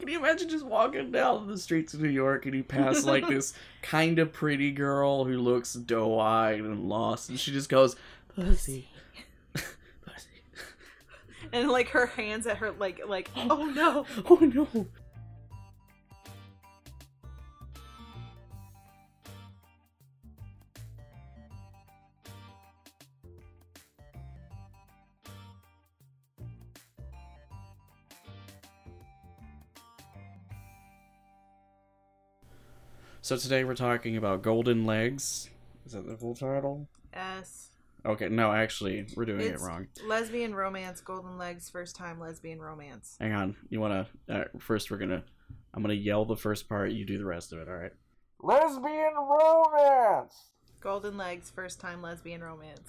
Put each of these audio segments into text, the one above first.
Can you imagine just walking down the streets of New York and you pass like this kind of pretty girl who looks doe-eyed and lost, and she just goes, "Pussy, pussy." and like her hands at her like like oh no. Oh no. So today we're talking about Golden Legs. Is that the full title? Yes. Okay, no, actually, we're doing It's it wrong. lesbian romance, golden legs, first time lesbian romance. Hang on. You wanna? Uh, first, we're gonna. I'm gonna yell the first part. You do the rest of it. All right. Lesbian romance. Golden legs, first time lesbian romance.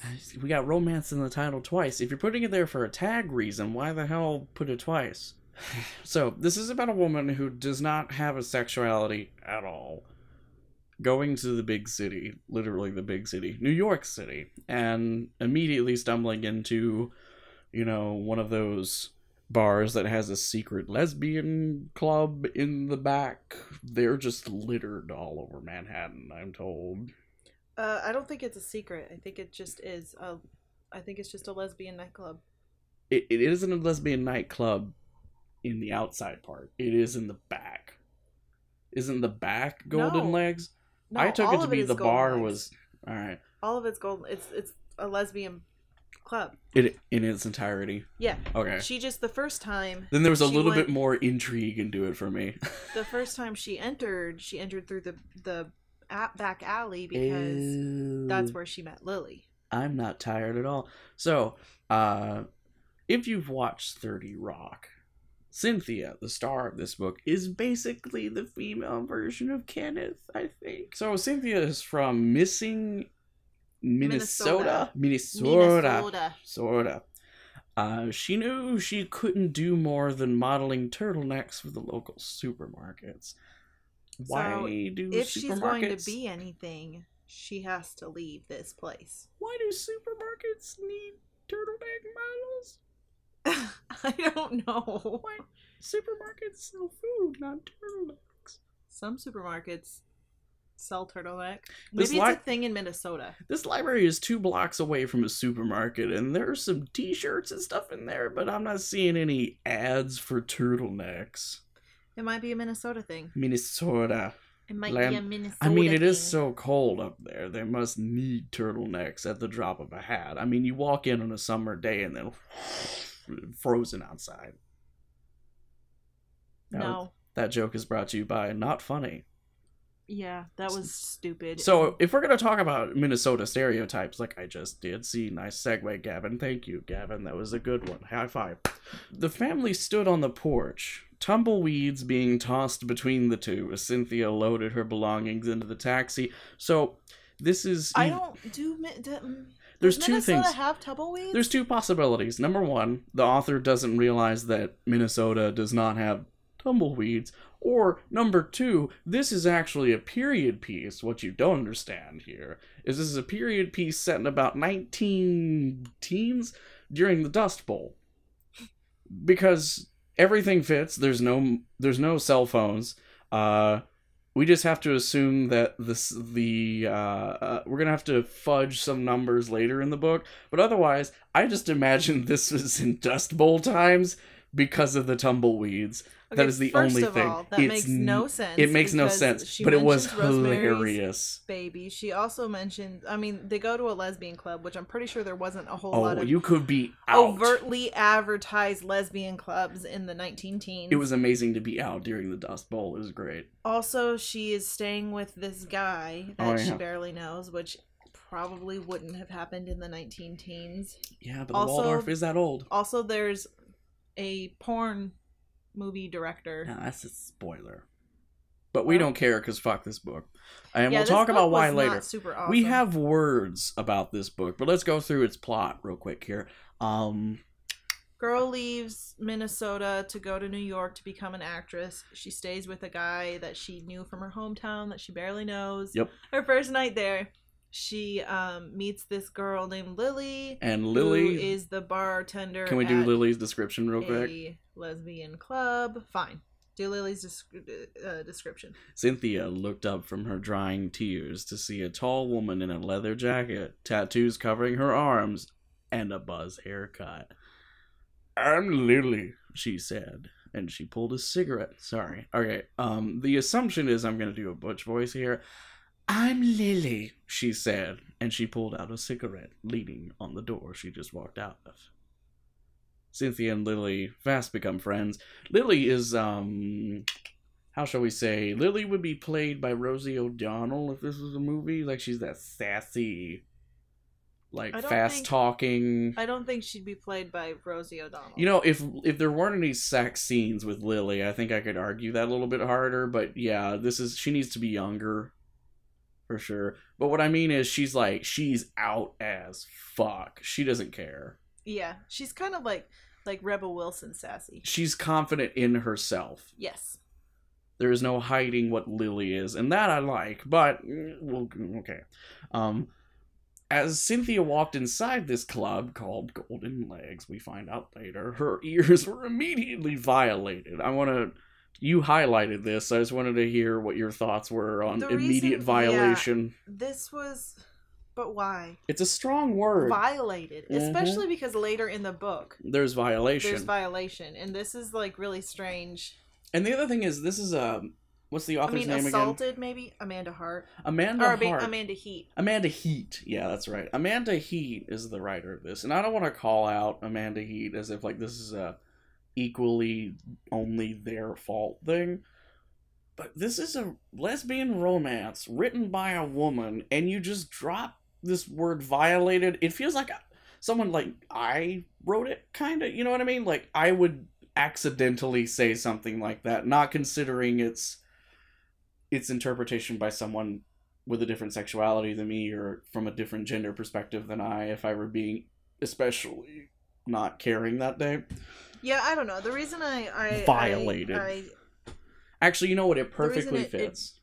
We got romance in the title twice. If you're putting it there for a tag reason, why the hell put it twice? So, this is about a woman who does not have a sexuality at all. Going to the big city, literally the big city, New York City, and immediately stumbling into, you know, one of those bars that has a secret lesbian club in the back. They're just littered all over Manhattan, I'm told. Uh, I don't think it's a secret. I think it just is a. I think it's just a lesbian nightclub. it, it isn't a lesbian nightclub in the outside part. It is in the back. Isn't the back Golden No. Legs? No, I took it to be is the bar legs. was all right. All of it's gold. It's it's a lesbian club. It in its entirety. Yeah. Okay. She just the first time. Then there was a little went- bit more intrigue into it for me. The first time she entered, she entered through the the back alley because that's where she met Lily. I'm not tired at all. So, uh, if you've watched 30 Rock, Cynthia, the star of this book, is basically the female version of Kenneth, I think. So, Cynthia is from Missing Minnesota. Minnesota. Minnesota. Sorta. Uh, she knew she couldn't do more than modeling turtlenecks for the local supermarkets. Why So, do If she's going to be anything, she has to leave this place. Why do supermarkets need turtleneck models? I don't know. Why supermarkets sell food, not turtlenecks? Some supermarkets sell turtleneck. This Maybe it's li- a thing in Minnesota. This library is two blocks away from a supermarket, and there's some T-shirts and stuff in there, but I'm not seeing any ads for turtlenecks. It might be a Minnesota thing. Minnesota. It might Lamb- be a Minnesota. I mean, it is thing. so cold up there. They must need turtlenecks at the drop of a hat. I mean, you walk in on a summer day and then frozen outside. That was- No. that joke is brought to you by Not Funny. Yeah, that was stupid. So, if we're going to talk about Minnesota stereotypes, like I just did, see, nice segue, Gavin. Thank you, Gavin. That was a good one. High five. The family stood on the porch, tumbleweeds being tossed between the two as Cynthia loaded her belongings into the taxi. So, this is. I don't do. Mm, There's does two Minnesota things. have tumbleweeds? There's two possibilities. Number one, the author doesn't realize that Minnesota does not have tumbleweeds. Or number two, this is actually a period piece. What you don't understand here is this is a period piece set in about 19 teens during the Dust Bowl. Because everything fits. There's no there's no cell phones. Uh we just have to assume that this the uh, uh we're gonna have to fudge some numbers later in the book but otherwise i just imagine this was in dust bowl times because of the tumbleweeds Okay, that is the only thing. All, that It's makes no sense. it makes no sense but it was Rosemary's hilarious Baby. She also mentioned. I mean, they go to a lesbian club, which I'm pretty sure there wasn't a whole oh lot of you could be out overtly advertised lesbian clubs in the 19 teens. it was amazing to be out during the dust bowl it was great Also, she is staying with this guy that Oh, she barely knows, which probably wouldn't have happened in the 19 teens. yeah but Also- waldorf is that old Also, there's a porn movie director. Now, that's a spoiler but we don't care because fuck this book and Yeah, we'll talk about why later super awesome. We have words about this book, but let's go through its plot real quick here. Um, Girl leaves Minnesota to go to New York to become an actress. She stays with a guy that she knew from her hometown that she barely knows. Yep. Her first night there, she um, meets this girl named Lily. and Lily, is the bartender. can we do at Lily's description real quick? Lesbian club. Fine. Do Lily's descri- uh, description. Cynthia looked up from her drying tears to see a tall woman in a leather jacket, tattoos covering her arms, and a buzz haircut. I'm Lily, she said, and she pulled a cigarette. Sorry. Okay, um, the assumption is I'm gonna do a butch voice here. I'm Lily, she said, and she pulled out a cigarette, leaning on the door she just walked out of. Cynthia and Lily fast become friends. Lily is, um, how shall we say? Lily would be played by Rosie O'Donnell if this was a movie. Like she's that sassy, like fast think- talking. I don't think she'd be played by Rosie O'Donnell. You know, if if there weren't any sex scenes with Lily, I think I could argue that a little bit harder. But yeah, this is she needs to be younger, for sure. But what I mean is, she's like she's out as fuck. She doesn't care. yeah, she's kind of like like Rebel Wilson sassy. She's confident in herself. Yes. There is no hiding what Lily is, and that I like. But well, okay. Um, as Cynthia walked inside this club called Golden Legs, we find out later her ears were immediately violated. I want to. You highlighted this. I just wanted to hear what your thoughts were on The immediate reason- violation. This was, but why It's a strong word. violated? Mhm. Especially because later in the book There's violation. there's violation, and this is like really strange. and the other thing is, this is a. What's the I author's mean, name again? assaulted maybe Amanda Hart Amanda or Hart. Amanda Heat. Amanda Heat. Yeah, that's right. Amanda Heat is the writer of this. And I don't want to call out Amanda Heat as if like this is a equally only their fault thing. But this is a lesbian romance written by a woman and you just drop this word violated. It feels like someone like I wrote it kind of, you know what I mean? Like I would accidentally say something like that not considering its its interpretation by someone with a different sexuality than me or from a different gender perspective than I if I were being especially not caring that day. Yeah, I don't know. The reason I I Violated. I, I Actually, you know what? It perfectly it- it- fits.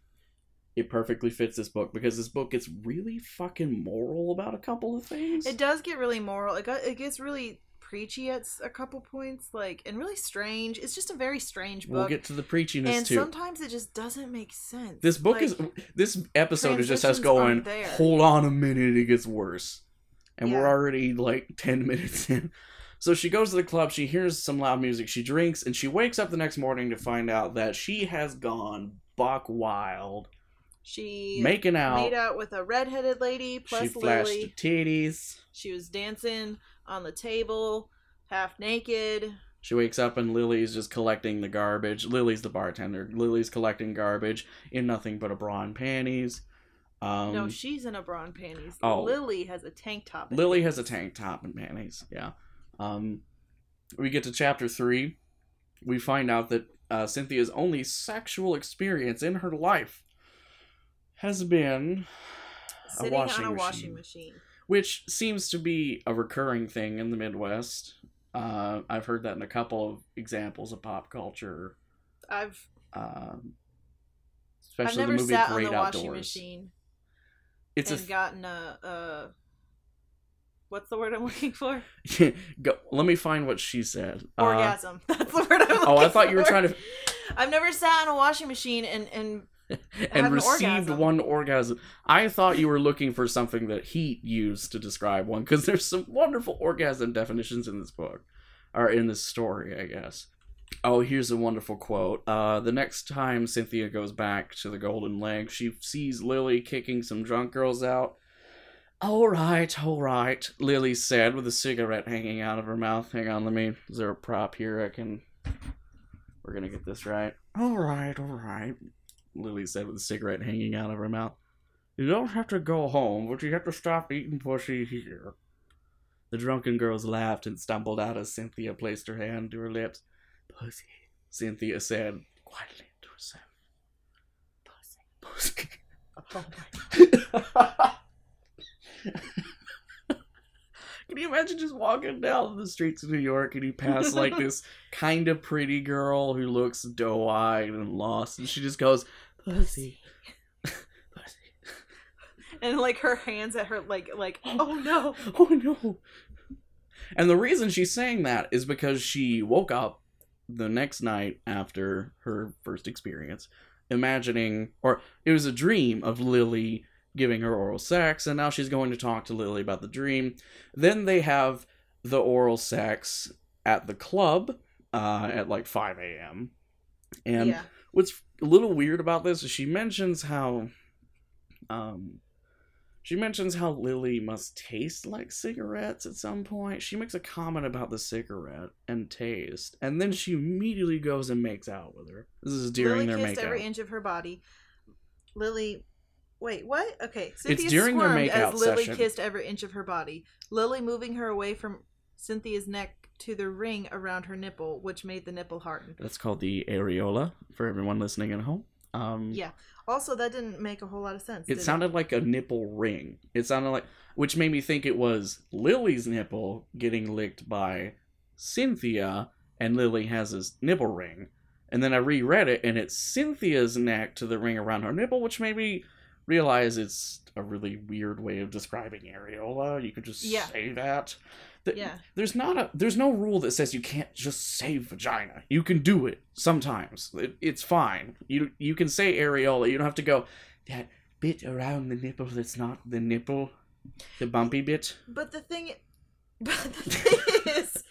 It, perfectly fits this book because this book gets really fucking moral about a couple of things. It does get really moral. It got, it gets really preachy at a couple points, like and really strange. It's just a very strange book. we'll get to the preachiness and too. sometimes it just doesn't make sense. This book Like, is this episode is just us going. Hold on a minute, it gets worse, and we're already like ten minutes in. So she goes to the club. She hears some loud music. She drinks, and she wakes up the next morning to find out that she has gone buck wild, she making out. made out with a redheaded lady plus she flashed Lily. titties. She was dancing on the table, half naked. She wakes up and Lily's just collecting the garbage. Lily's the bartender. Lily's collecting garbage in nothing but a bra and panties. Um, no, she's in a bra and panties. oh. Lily has a tank top. and Lily has a tank top and panties. Yeah. Um, we get to chapter three. We find out that uh, Cynthia's only sexual experience in her life has been Sitting washing on a machine. washing machine. which seems to be a recurring thing in the Midwest. Uh, I've heard that in a couple of examples of pop culture, I've um, I've especially never the movie sat Great on the washing Outdoors. machine It's a and gotten a, a what's the word I'm looking for? go. Let me find what she said. Uh, Orgasm. That's the word I'm looking oh, I thought you were trying to I've never sat on a washing machine and and and an received orgasm. one orgasm. I thought you were looking for something that he used to describe one because there's some wonderful orgasm definitions in this book, or in this story, I guess. Oh, here's a wonderful quote. Uh, the next time Cynthia goes back to the Golden Leg, she sees Lily kicking some drunk girls out. All right, all right, Lily said with a cigarette hanging out of her mouth. Hang on, let me. Is there a prop here? I can. We're gonna get this right. All right, all right. Lily said with a cigarette hanging out of her mouth. You don't have to go home, but you have to stop eating pussy here. The drunken girls laughed and stumbled out as Cynthia placed her hand to her lips. Pussy, Cynthia said quietly to herself. Pussy. Pussy. oh Can you imagine just walking down the streets of New York and you pass like this kind of pretty girl who looks doe eyed and lost, and she just goes, Pussy. Pussy. and like her hands at her like like oh, oh no Oh no. And the reason she's saying that is because she woke up the next night after her first experience, imagining, or it was a dream of Lily giving her oral sex, and now she's going to talk to Lily about the dream. Then they have the oral sex at the club uh, at like 5 a.m. And yeah. what's a little weird about this is she mentions how um she mentions how Lily must taste like cigarettes at some point. She makes a comment about the cigarette and taste, and then she immediately goes and makes out with her. This is during Lily their kissed makeout. every inch of her body. Lily, wait, what? Okay, Cynthia during their makeout as Lily session. kissed every inch of her body. Lily moving her away from Cynthia's neck to the ring around her nipple, which made the nipple harden. That's called the areola for everyone listening at home. Um, Yeah. Also, that didn't make a whole lot of sense. It sounded like a nipple ring. It sounded like, which made me think it was Lily's nipple getting licked by Cynthia, and Lily has his nipple ring. And then I reread it, and it's Cynthia's neck to the ring around her nipple, which made me realize it's a really weird way of describing areola. You could just Yeah. say that. Th- Yeah. There's not a there's no rule that says you can't just say vagina. You can do it sometimes. It, it's fine. You you can say areola. You don't have to go that bit around the nipple that's not the nipple, the bumpy bit. But the thing, but the thing is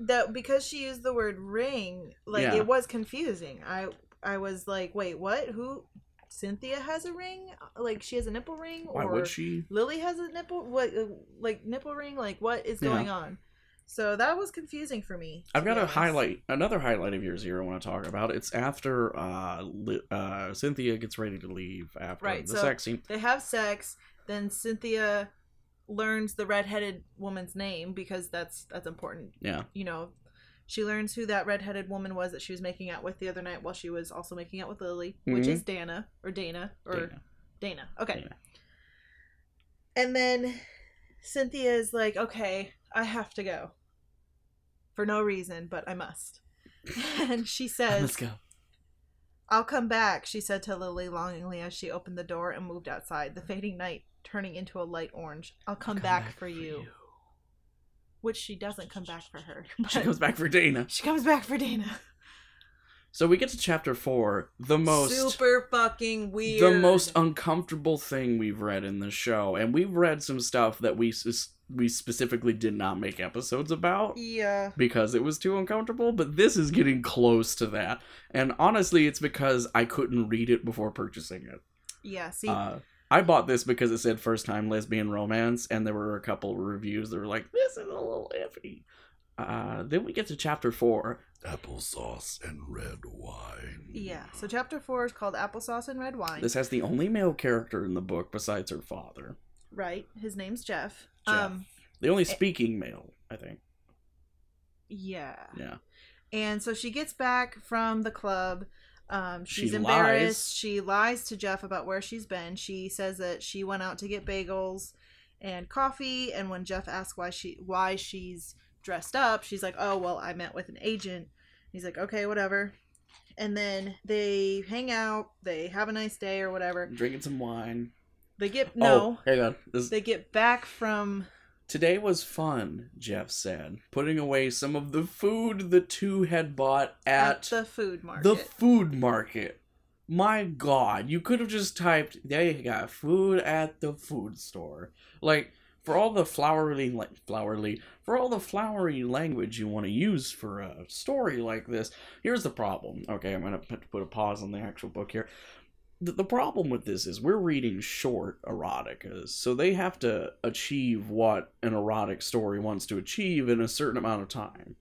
that because she used the word ring, like Yeah. it was confusing. I I was like, wait, what? Who? Cynthia has a ring? Like she has a nipple ring? Why or would she? Lily has a nipple? What? uh, Like nipple ring? Like what is Yeah. going on? So that was confusing for me. I've got a highlight, another highlight of yours here I want to talk about. It's after uh, Li- uh, Cynthia gets ready to leave after Right, the so- sex scene. They have sex. Then Cynthia learns the redheaded woman's name because that's that's important. Yeah, you know, she learns who that redheaded woman was that she was making out with the other night while she was also making out with Lily, which Mhm. is Dana or Dana or Dana. Dana. Okay. Dana. And then Cynthia is like, "Okay, I have to go." For no reason, but I must. and she says, let's go. I'll come back, she said to Lily longingly as she opened the door and moved outside, the fading night turning into a light orange. I'll come, back, for, you. Which she doesn't come back for her. She comes back for Dana. she comes back for Dana. So we get to chapter four, the most super fucking weird. the most uncomfortable thing we've read in the show, and we've read some stuff that we we specifically did not make episodes about yeah. because it was too uncomfortable. But this is getting close to that, and honestly, it's because I couldn't read it before purchasing it. Yeah, see, Uh, I bought this because it said first time lesbian romance, and there were a couple of reviews that were like, "This is a little iffy." Uh, then we get to chapter four. Applesauce and red wine. yeah. So chapter four is called Applesauce and Red Wine. This has the only male character in the book besides her father. right. His name's Jeff. Jeff. Um, The only speaking male, I think. yeah. Yeah. And so she gets back from the club. Um, She she's embarrassed. lies. She lies to Jeff about where she's been. She says that she went out to get bagels and coffee. And when Jeff asks why she why she's dressed up, she's like, "Oh well, I met with an agent." He's like, "Okay, whatever." And then they hang out. They have a nice day or whatever. Drinking some wine. They get no. Oh, hang on. This, They get back from today was fun, Jeff said. Putting away some of the food the two had bought at, at, the food market. the food market. My god, you could have just typed, they got food at the food store. Like, for all the flowery, like, flowery, for all the flowery language you want to use for a story like this, here's the problem. Okay, I'm going to put a pause on the actual book here. The, the problem with this is we're reading short eroticas, so they have to achieve what an erotic story wants to achieve in a certain amount of time.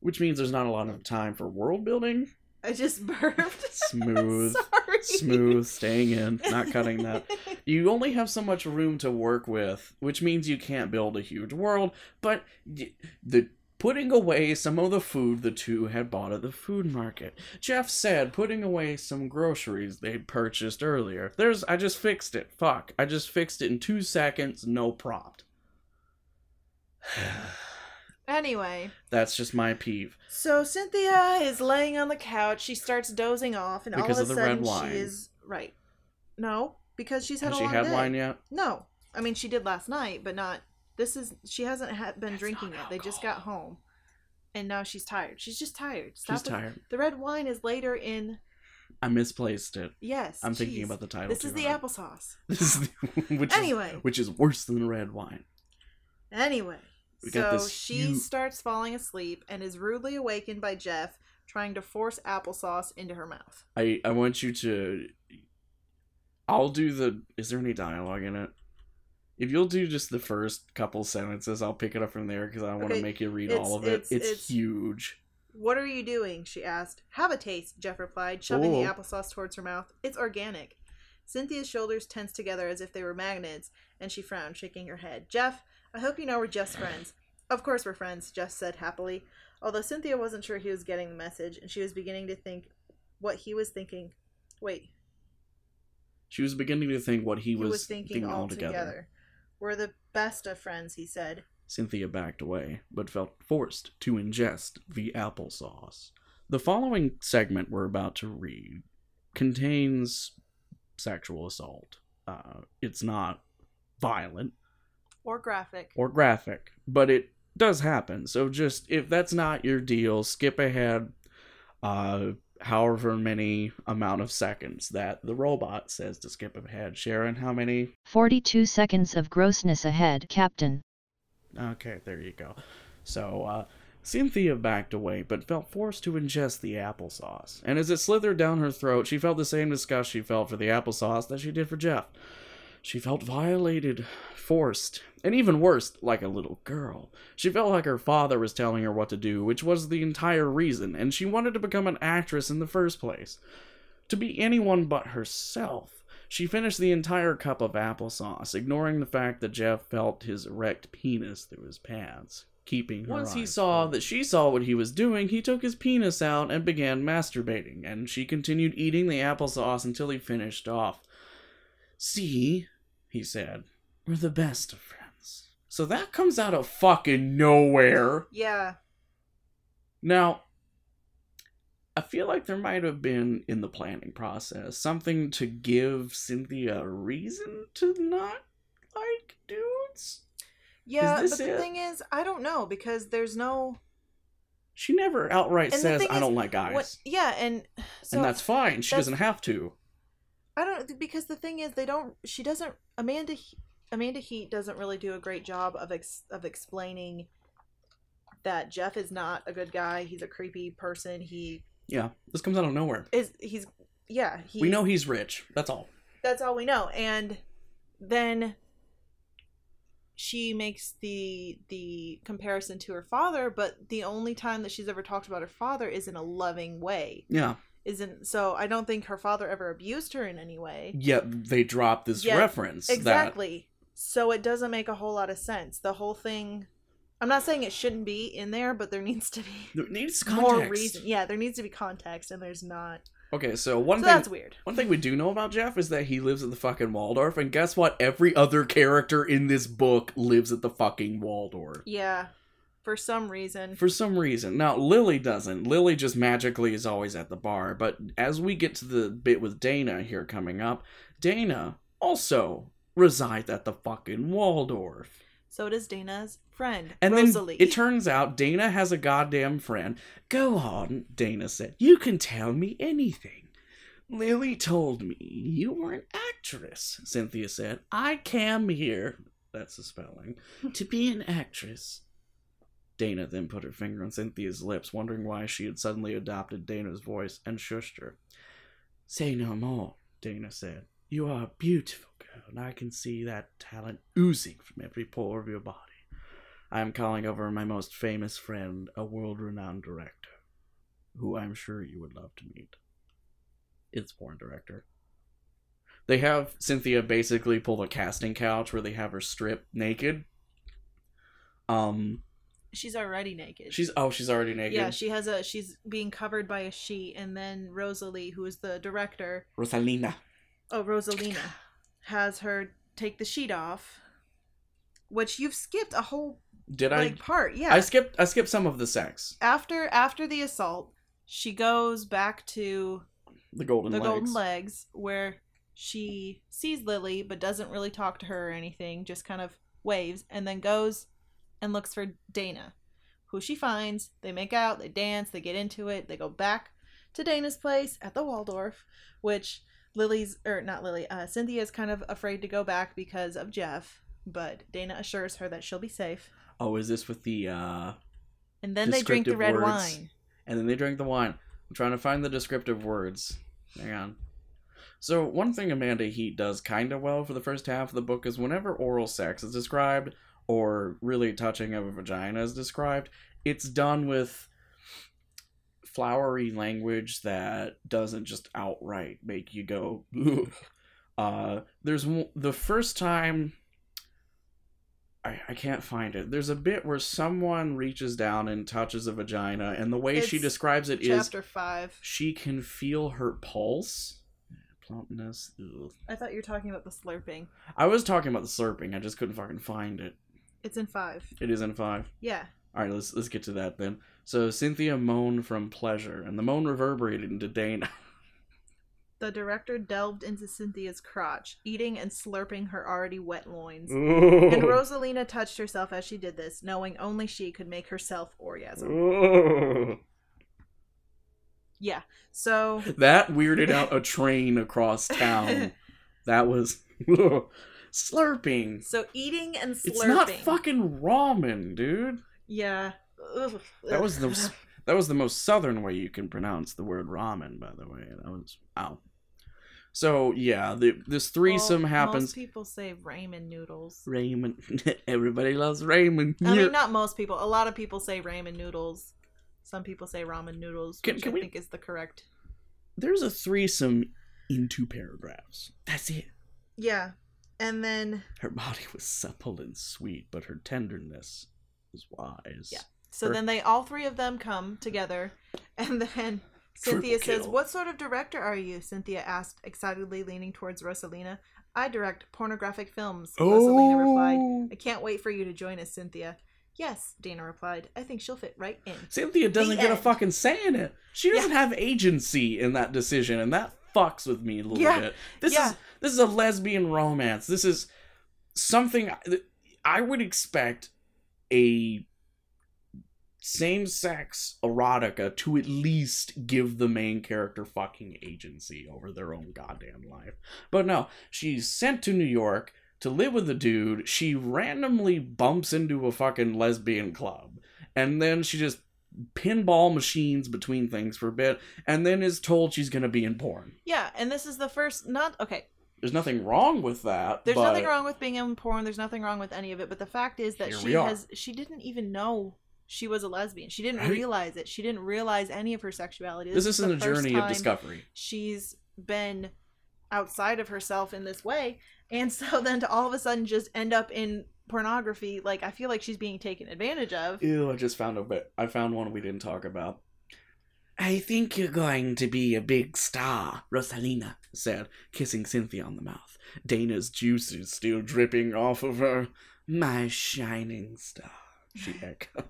Which means there's not a lot of time for world building. I just burped. Smooth. Sorry. Smooth, staying in, not cutting that. You only have so much room to work with, which means you can't build a huge world, but the putting away some of the food the two had bought at the food market. Jeff said putting away some groceries they'd purchased earlier. There's I just fixed it. Fuck. I just fixed it in 2 seconds, no prompt. Anyway, That's just my peeve. so Cynthia is laying on the couch. She starts dozing off, and Because all of of the a red sudden wine. she is right. No, because she's had Has a she long had day. wine yet? No, I mean she did last night, but not. This is she hasn't had, been That's drinking yet. They just got home, and now she's tired. She's just tired. Stop She's it. tired. The red wine is later in. I misplaced it. Yes. I'm thinking about the title. This is too the hard. applesauce. This is the, which Anyway. is which is worse than red wine. Anyway, We so she huge- starts falling asleep and is rudely awakened by Jeff trying to force applesauce into her mouth. I I want you to. I'll do the. Is there any dialogue in it? If you'll do just the first couple sentences, I'll pick it up from there because I want to make you read it's- all of it. it's- It's, it's- huge. What are you doing? she asked. Have a taste, Jeff replied, shoving Oh. the applesauce towards her mouth. It's organic. Cynthia's shoulders tensed together as if they were magnets, and she frowned, shaking her head. Jeff, I hope you know we're just friends. Of course we're friends, Jeff said happily, although Cynthia wasn't sure he was getting the message, and she was beginning to think what he was thinking. Wait, She was beginning to think what he, he was, was, thinking, altogether. We're the best of friends, he said. Cynthia backed away, but felt forced to ingest the applesauce. The following segment we're about to read contains sexual assault. Uh, it's not violent Or graphic. or graphic, but it does happen. So just if that's not your deal, skip ahead uh however many amount of seconds that the robot says to skip ahead. Sharon, how many? 42 seconds of grossness ahead, Captain. Okay, there you go. So, uh, Cynthia backed away, but felt forced to ingest the applesauce. And as it slithered down her throat, she felt the same disgust she felt for the applesauce that she did for Jeff. She felt violated, forced, and even worse, like a little girl. She felt like her father was telling her what to do, which was the entire reason, and she wanted to become an actress in the first place. To be anyone but herself. She finished the entire cup of applesauce, ignoring the fact that Jeff felt his erect penis through his pants, keeping her Once he saw that she saw what he was doing, he took his penis out and began masturbating, and she continued eating the applesauce until he finished off. See, he said, we're the best of friends. So that comes out of fucking nowhere. Yeah. Now, I feel like there might have been in the planning process something to give Cynthia a reason to not like dudes. Yeah, but the it? thing is, I don't know because there's no She never outright And says, "I is, don't like guys," what. Yeah, and so and that's fine. She that's- doesn't have to. I don't because the thing is they don't. She doesn't. Amanda Amanda Heat doesn't really do a great job of ex, of explaining that Jeff is not a good guy. He's a creepy person. He Yeah, this comes out of nowhere. is. He's yeah. He, we know he's rich. That's all. that's all we know and then she makes the the comparison to her father but the only time that she's ever talked about her father is in a loving way Yeah. Isn't so i don't think her father ever abused her in any way Yet they drop this Yeah, reference. That, exactly so it doesn't make a whole lot of sense the whole thing i'm not saying it shouldn't be in there but there needs to be there needs context. more reason yeah there needs to be context and there's not Okay, so one so thing that's weird One thing we do know about Jeff is that he lives at the fucking Waldorf, and guess what? Every other character in this book lives at the fucking Waldorf. yeah for some reason For some reason. Now, Lily doesn't. Lily just magically is always at the bar, but as we get to the bit with Dana here coming up, Dana also resides at the fucking Waldorf. so does dana's friend And rosalie then it turns out Dana has a goddamn friend. Go on, Dana said. You can tell me anything. Lily told me you were an actress, Cynthia said. I came here, that's the spelling, to be an actress. Dana then put her finger on Cynthia's lips, wondering why she had suddenly adopted Dana's voice, and shushed her. Say no more, Dana said. You are a beautiful girl, and I can see that talent oozing from every pore of your body. I am calling over my most famous friend, a world renowned director, who I'm sure you would love to meet. It's porn director. They have Cynthia basically pull the casting couch where they have her strip naked. Um, she's already naked she's oh, she's already naked. yeah she has a she's being covered by a sheet and then rosalie who is the director Rosalina. oh rosalina has her take the sheet off which you've skipped a whole Did I? like part yeah I skipped. I skipped some of the sex. after after the assault she goes back to The golden the legs. golden legs where she sees lily but doesn't really talk to her or anything just kind of waves and then goes and looks for dana who she finds. They make out, they dance, they get into it. They go back to Dana's place at the Waldorf, which Lily's or not Lily, uh, Cynthia is kind of afraid to go back because of Jeff. But Dana assures her that she'll be safe. Oh, is this with the uh And then they drink the red words. wine. and then they drink the wine. I'm trying to find the descriptive words. Hang on. So one thing Amanda Heat does kind of well for the first half of the book is whenever oral sex is described or really touching of a vagina is described, it's done with flowery language that doesn't just outright make you go. Uh, there's the first time. I, I can't find it. There's a bit where someone reaches down and touches a vagina, and the way she It's describes it is Chapter five. she can feel her pulse. Plumpness. ugh. I thought you were talking about the slurping. I was talking about the slurping. I just couldn't fucking find it. It's in five. It is in five. Yeah. All right, let's let's get to that then. So Cynthia moaned from pleasure, and the moan reverberated into Dana. The director delved into Cynthia's crotch, eating and slurping her already wet loins. and And Rosalina touched herself as she did this, knowing only she could make herself orgasm. Yeah. So that weirded out a train across town. That was slurping. so eating and slurping. It's not fucking ramen, dude. Yeah. Ugh. That was the that was the most southern way you can pronounce the word ramen. By the way, that was ow. So yeah, the, this threesome Well, happens. Most people say ramen noodles. Ramen. Everybody loves ramen. I mean, not most people. A lot of people say ramen noodles. Some people say ramen noodles, Can- which can I we- think is the correct. There's a threesome in two paragraphs. That's it. Yeah. And then Her body was supple and sweet, but her tenderness was wise. Yeah. So Her- then they all three of them come together, and then Triple Cynthia says, kill. "What sort of director are you?" Cynthia asked, excitedly leaning towards Rosalina. "I direct pornographic films." Rosalina replied. Oh. "I can't wait for you to join us, Cynthia." Yes, Dana replied. "I think she'll fit right in." Cynthia doesn't The get a fucking say in it. She doesn't have agency in that decision, and that fucks with me a little Yeah. bit. This Yeah. is this is a lesbian romance. This is something I- I would expect a same-sex erotica to at least give the main character fucking agency over their own goddamn life. But no, she's sent to New York to live with a dude. She randomly bumps into a fucking lesbian club. And then she just pinball machines between things for a bit and then is told she's going to be in porn. Yeah, and this is the first. Not okay. There's nothing wrong with that. There's nothing wrong with being in porn. There's nothing wrong with any of it. But the fact is that she has. She didn't even know she was a lesbian. She didn't Right. realize it. She didn't realize any of her sexuality. This, is isn't the a journey of discovery. She's been outside of herself in this way, and so then to all of a sudden just end up in pornography. Like I feel like she's being taken advantage of. Ew, I just found a bit. I found one we didn't talk about. I think you're going to be a big star, Rosalina said, kissing Cynthia on the mouth. Dana's juices still dripping off of her. My shining star, she echoed.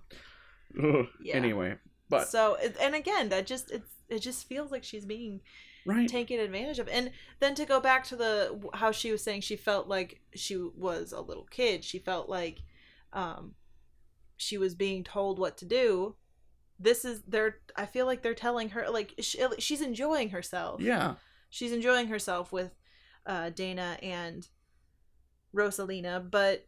Yeah. Anyway, but so and again that just it it just feels like she's being right, taken advantage of. And then to go back to the how she was saying she felt like she was a little kid she felt like um she was being told what to do. This is they're i feel like they're telling her like she, she's enjoying herself. Yeah, she's enjoying herself with uh dana and rosalina but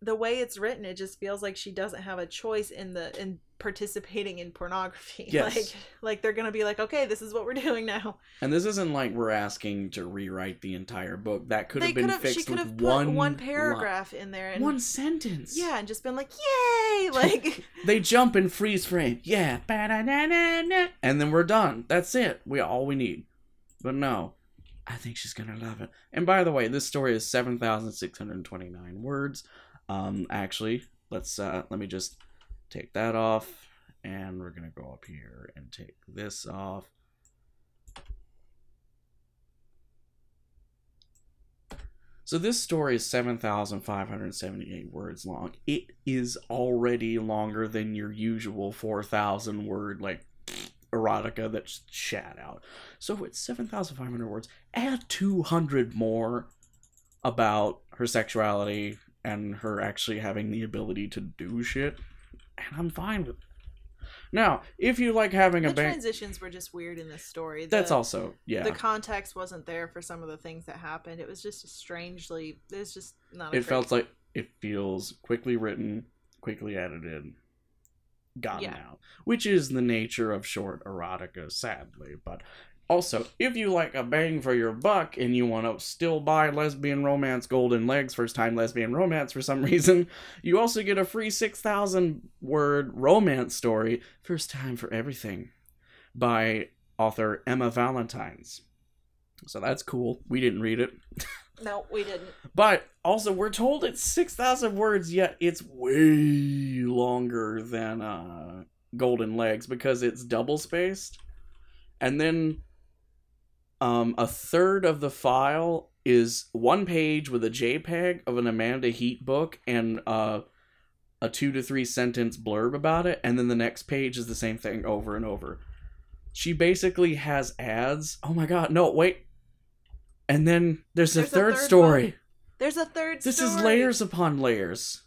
the way it's written it just feels like she doesn't have a choice in the in participating in pornography Yes. like like they're gonna be like okay this is what we're doing now and this isn't like we're asking to rewrite the entire book. That could have been could have she fixed could with have put one one, paragraph in there and one sentence. yeah and just been like yay like They jump in freeze frame. Yeah. And then we're done. That's it. We all we need. But no. I think she's gonna love it. And by the way, this story is seven thousand six hundred twenty nine words. Um actually, let's uh let me just take that off and we're gonna go up here and take this off. So this story is 7,578 words long. It is already longer than your usual 4,000 word like erotica that's shat out. So it's 7,500 words. Add 200 more about her sexuality and her actually having the ability to do shit. And I'm fine with it. Now, if you like having a The bank, transitions were just weird in this story. that's also yeah. The context wasn't there for some of the things that happened. It was just strangely. It was just not. A it felt like it feels quickly written, quickly edited, gotten Yeah. out, which is the nature of short erotica, sadly. But also, if you like a bang for your buck and you want to still buy lesbian romance golden legs first time lesbian romance for some reason, you also get a free 6,000 word romance story first time for everything by author Emma Valentines. So that's cool. We didn't read it. No, we didn't. But also, we're told it's 6,000 words, yet it's way longer than uh, Golden Legs because it's double spaced. And then um, a third of the file is one page with a JPEG of an Amanda Heat book and uh, a two to three sentence blurb about it. And then the next page is the same thing over and over. She basically has ads. Oh my god, no, wait. And then there's, There's a a third, third story. one. There's a third. This is layers upon layers.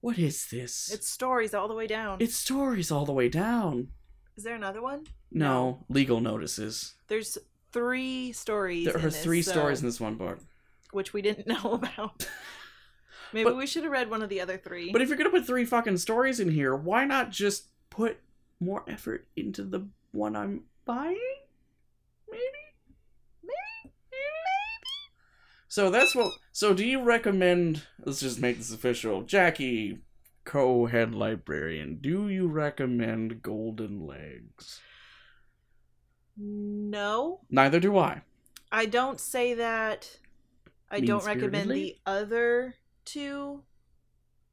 What is this? It's stories all the way down. it's stories all the way down. Is there another one? No, legal notices. There's three stories. There are three stories in this one book. which we didn't know about. Maybe But- we should have read one of the other three. But if you're gonna put three fucking stories in here, why not just put more effort into the one I'm buying? Maybe? Maybe? Maybe? So that's what. So do you recommend. Let's just make this official. Jackie, co head librarian, do you recommend Golden Legs? No, Neither do I. I don't say that. I don't recommend the other two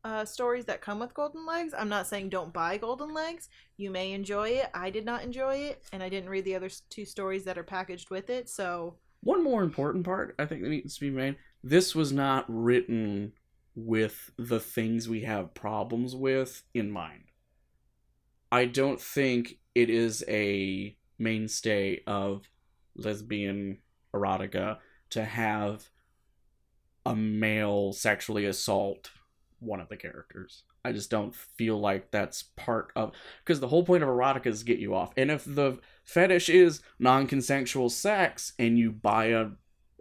uh, stories that come with Golden Legs. I'm not saying don't buy Golden Legs. You may enjoy it. I did not enjoy it, and I didn't read the other two stories that are packaged with it. So One more important part I think that needs to be made. This was not written with the things we have problems with in mind. I don't think it is a mainstay of lesbian erotica to have a male sexually assault one of the characters. I just don't feel like that's part of because the whole point of erotica is get you off. And if the fetish is non-consensual sex and you buy a,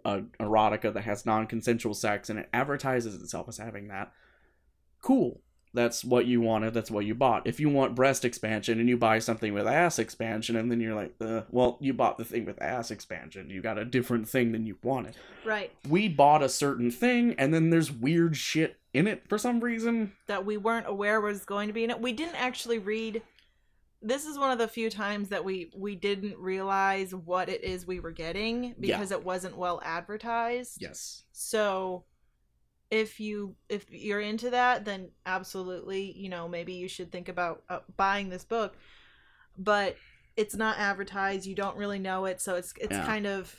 a erotica that has non-consensual sex and it advertises itself as having that, cool. That's what you wanted. That's what you bought. If you want breast expansion and you buy something with ass expansion, and then you're like, uh, well, you bought the thing with ass expansion. You got a different thing than you wanted. right, We bought a certain thing, and then there's weird shit in it for some reason. that we weren't aware was going to be in it. We didn't actually read. This is one of the few times that we we didn't realize what it is we were getting because it wasn't well advertised. Yes. So if you if you're into that, then absolutely, you know, maybe you should think about uh, buying this book. But it's not advertised. You don't really know it, so it's it's Yeah. kind of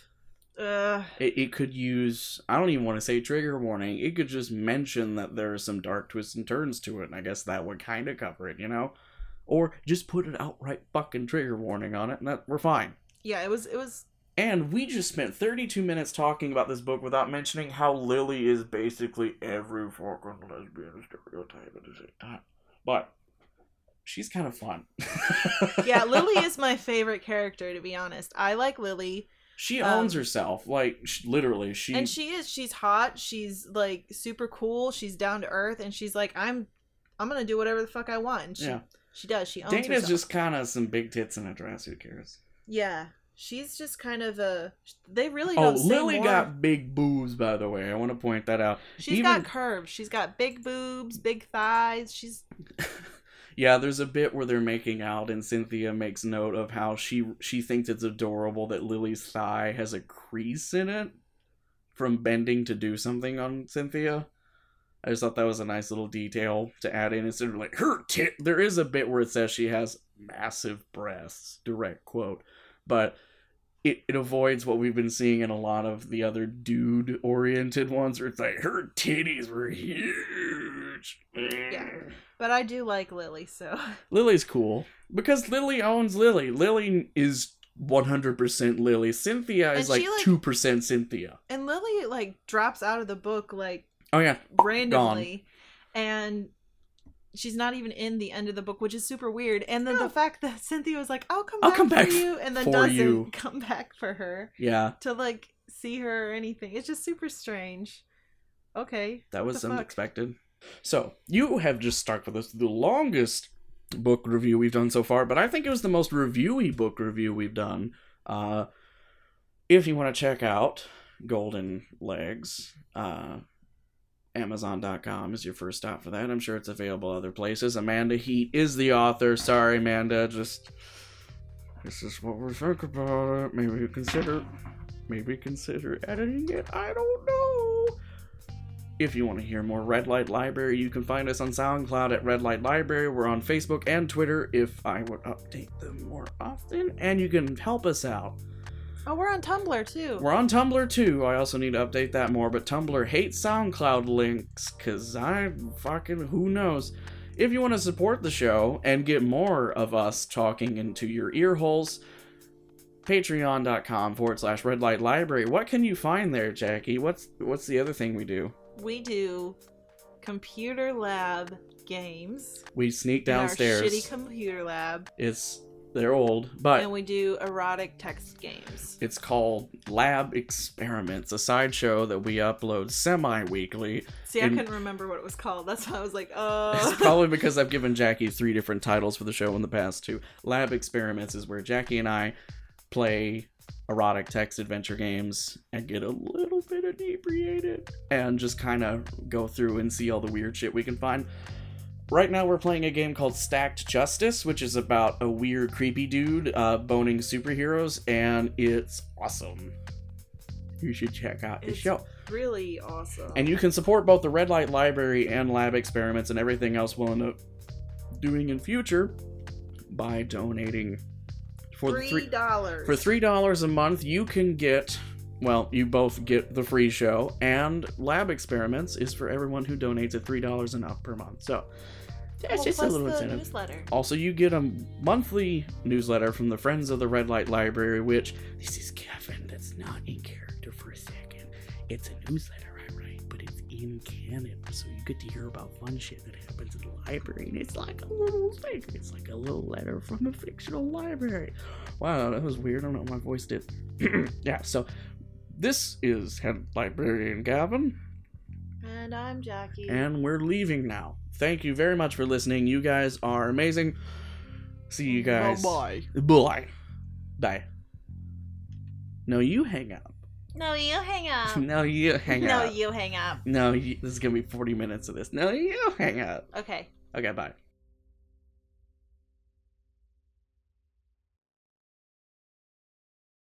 uh It, it could use, I don't even want to say trigger warning. It could just mention that there are some dark twists and turns to it, and I guess that would kind of cover it, you know? Or just put an outright fucking trigger warning on it, and that we're fine. yeah, it was it was And we just spent 32 minutes talking about this book without mentioning how Lily is basically every fucking lesbian stereotype at the same time. But she's kind of fun. yeah, Lily is my favorite character to be honest. I like Lily. She um, owns herself, like sh- literally. She and she is she's hot she's like super cool she's down to earth and she's like i'm i'm gonna do whatever the fuck i want and she, yeah. she does she owns Dana's herself. just kind of some big tits in a dress. Who cares? yeah she's just kind of a they really Oh, Lily more. got big boobs, by the way. I want to point that out. She's even- got curves she's got big boobs big thighs she's Yeah, there's a bit where they're making out, and Cynthia makes note of how she she thinks it's adorable that Lily's thigh has a crease in it from bending to do something on Cynthia. I just thought that was a nice little detail to add in instead of like her tit. There is a bit where it says she has massive breasts, direct quote, but it, it avoids what we've been seeing in a lot of the other dude oriented ones where it's like her titties were huge. Yeah. but i do like lily so Lily's cool because Lily owns Lily. Lily is 100% Lily. Cynthia is like, like- 2% Cynthia. and lily like drops out of the book like Oh yeah. randomly and she's not even in the end of the book, which is super weird. And then Yeah. the fact that Cynthia was like, "I'll come I'll back come for back you," and then doesn't you. come back for her Yeah, to like see her or anything. It's just super strange. Okay, that was fuck? unexpected. So you have just stuck with us the longest book review we've done so far, but I think it was the most reviewy book review we've done. Uh, if you want to check out Golden Legs, uh, Amazon.com is your first stop for that. I'm sure it's available other places. Amanda Heat is the author. Sorry, Amanda. Just this is what we're thinking about. Maybe consider, maybe consider editing it. I don't know. If you want to hear more Red Light Library, you can find us on SoundCloud at Red Light Library. We're on Facebook and Twitter if I would update them more often. And you can help us out. Oh, we're on Tumblr too. We're on Tumblr too. I also need to update that more, but Tumblr hates SoundCloud links because I fucking who knows. If you want to support the show and get more of us talking into your ear holes, patreon.com forward slash red light library. What can you find there, Jackie? What's what's the other thing we do? we do computer lab games. We sneak downstairs. shitty computer lab, it's they're old, but and we do erotic text games. It's called Lab Experiments, a sideshow that we upload semi-weekly. See, I couldn't remember what it was called. That's why I was like, oh. It's probably because I've given Jackie three different titles for the show in the past too. Lab Experiments is where Jackie and I play erotic text adventure games and get a little bit inebriated and just kind of go through and see all the weird shit we can find. Right now, we're playing a game called Stacked Justice, which is about a weird, creepy dude uh, boning superheroes, and it's awesome. You should check out the It's show. really awesome. And you can support both the Red Light Library and lab experiments and everything else we'll end up doing in future by donating for three dollars for three dollars a month. You can get well, you both get the free show, and lab experiments is for everyone who donates at three dollars and up per month. So that's Well, just a little incentive. newsletter. Also, you get a monthly newsletter from the Friends of the Red Light Library, which this is Kevin. That's not in character for a second. It's a newsletter I write, but it's in canon, so you get to hear about fun shit that happens in the library, and it's like a little thing. It's like a little letter from a fictional library. Wow, that was weird. I don't know what my voice did. yeah, so this is Head Librarian Gavin And I'm Jackie. and we're leaving now. Thank you very much for listening. You guys are amazing. See you guys. Bye Bye. Bye. No, you hang up. no, you hang up. No, you hang no, up. No, you hang up. No, you, this is gonna be forty minutes of this. No, you hang up. Okay. Okay, bye.